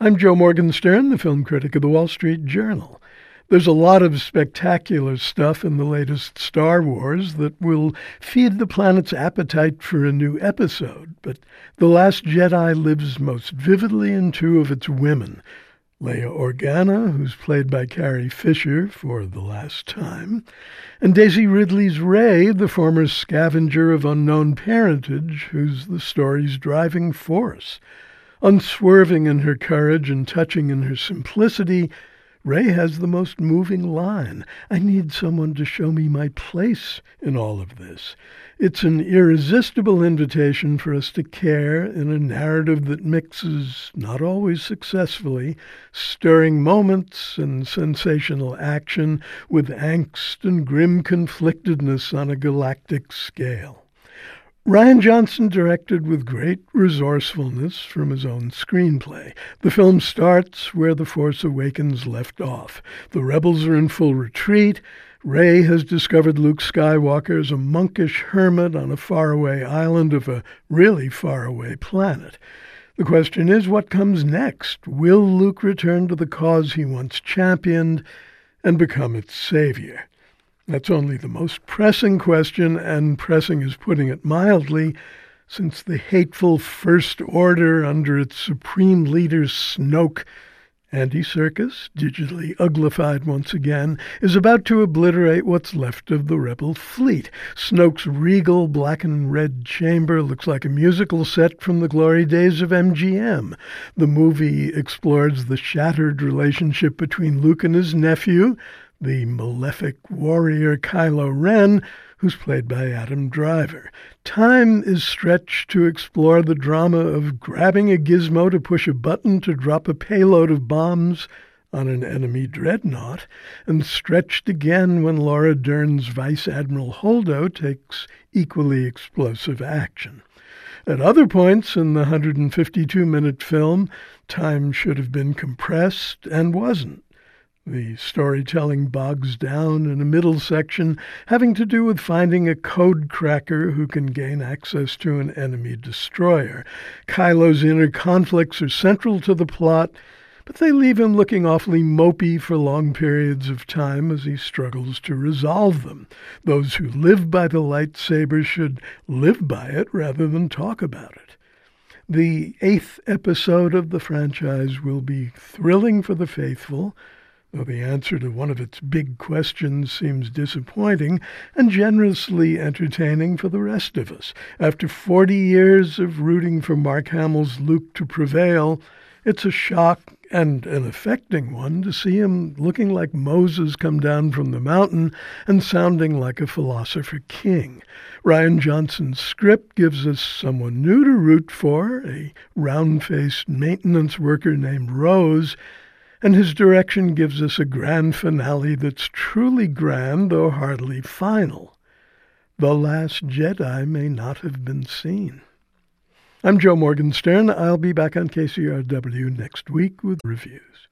I'm Joe Morgenstern, the film critic of the Wall Street Journal. There's a lot of spectacular stuff in the latest Star Wars that will feed the planet's appetite for a new episode, but The Last Jedi lives most vividly in two of its women. Leia Organa, who's played by Carrie Fisher for the last time, and Daisy Ridley's Rey, the former scavenger of unknown parentage, who's the story's driving force. Unswerving in her courage and touching in her simplicity, Rey has the most moving line. I need someone to show me my place in all of this. It's an irresistible invitation for us to care in a narrative that mixes, not always successfully, stirring moments and sensational action with angst and grim conflictedness on a galactic scale. Rian Johnson directed with great resourcefulness from his own screenplay. The film starts where The Force Awakens left off. The rebels are in full retreat. Rey has discovered Luke Skywalker as a monkish hermit on a faraway island of a really faraway planet. The question is, what comes next? Will Luke return to the cause he once championed and become its savior? That's only the most pressing question, and pressing is putting it mildly, since the hateful First Order under its supreme leader Snoke, Andy Serkis, digitally uglified once again, is about to obliterate what's left of the rebel fleet. Snoke's regal black and red chamber looks like a musical set from the glory days of MGM. The movie explores the shattered relationship between Luke and his nephew, the malefic warrior Kylo Ren, who's played by Adam Driver. Time is stretched to explore the drama of grabbing a gizmo to push a button to drop a payload of bombs on an enemy dreadnought, and stretched again when Laura Dern's Vice Admiral Holdo takes equally explosive action. At other points in the 152 minute film, time should have been compressed and wasn't. The storytelling bogs down in a middle section having to do with finding a code cracker who can gain access to an enemy destroyer. Kylo's inner conflicts are central to the plot, but they leave him looking awfully mopey for long periods of time as he struggles to resolve them. Those who live by the lightsaber should live by it rather than talk about it. The eighth episode of the franchise will be thrilling for the faithful though the answer to one of its big questions seems disappointing, and generously entertaining for the rest of us. After 40 years of rooting for Mark Hamill's Luke to prevail, it's a shock and an affecting one to see him looking like Moses come down from the mountain and sounding like a philosopher king. Rian Johnson's script gives us someone new to root for, a round faced maintenance worker named Rose and his direction gives us a grand finale that's truly grand, though hardly final. The Last Jedi may not have been seen. I'm Joe Morgenstern. I'll be back on KCRW next week with reviews.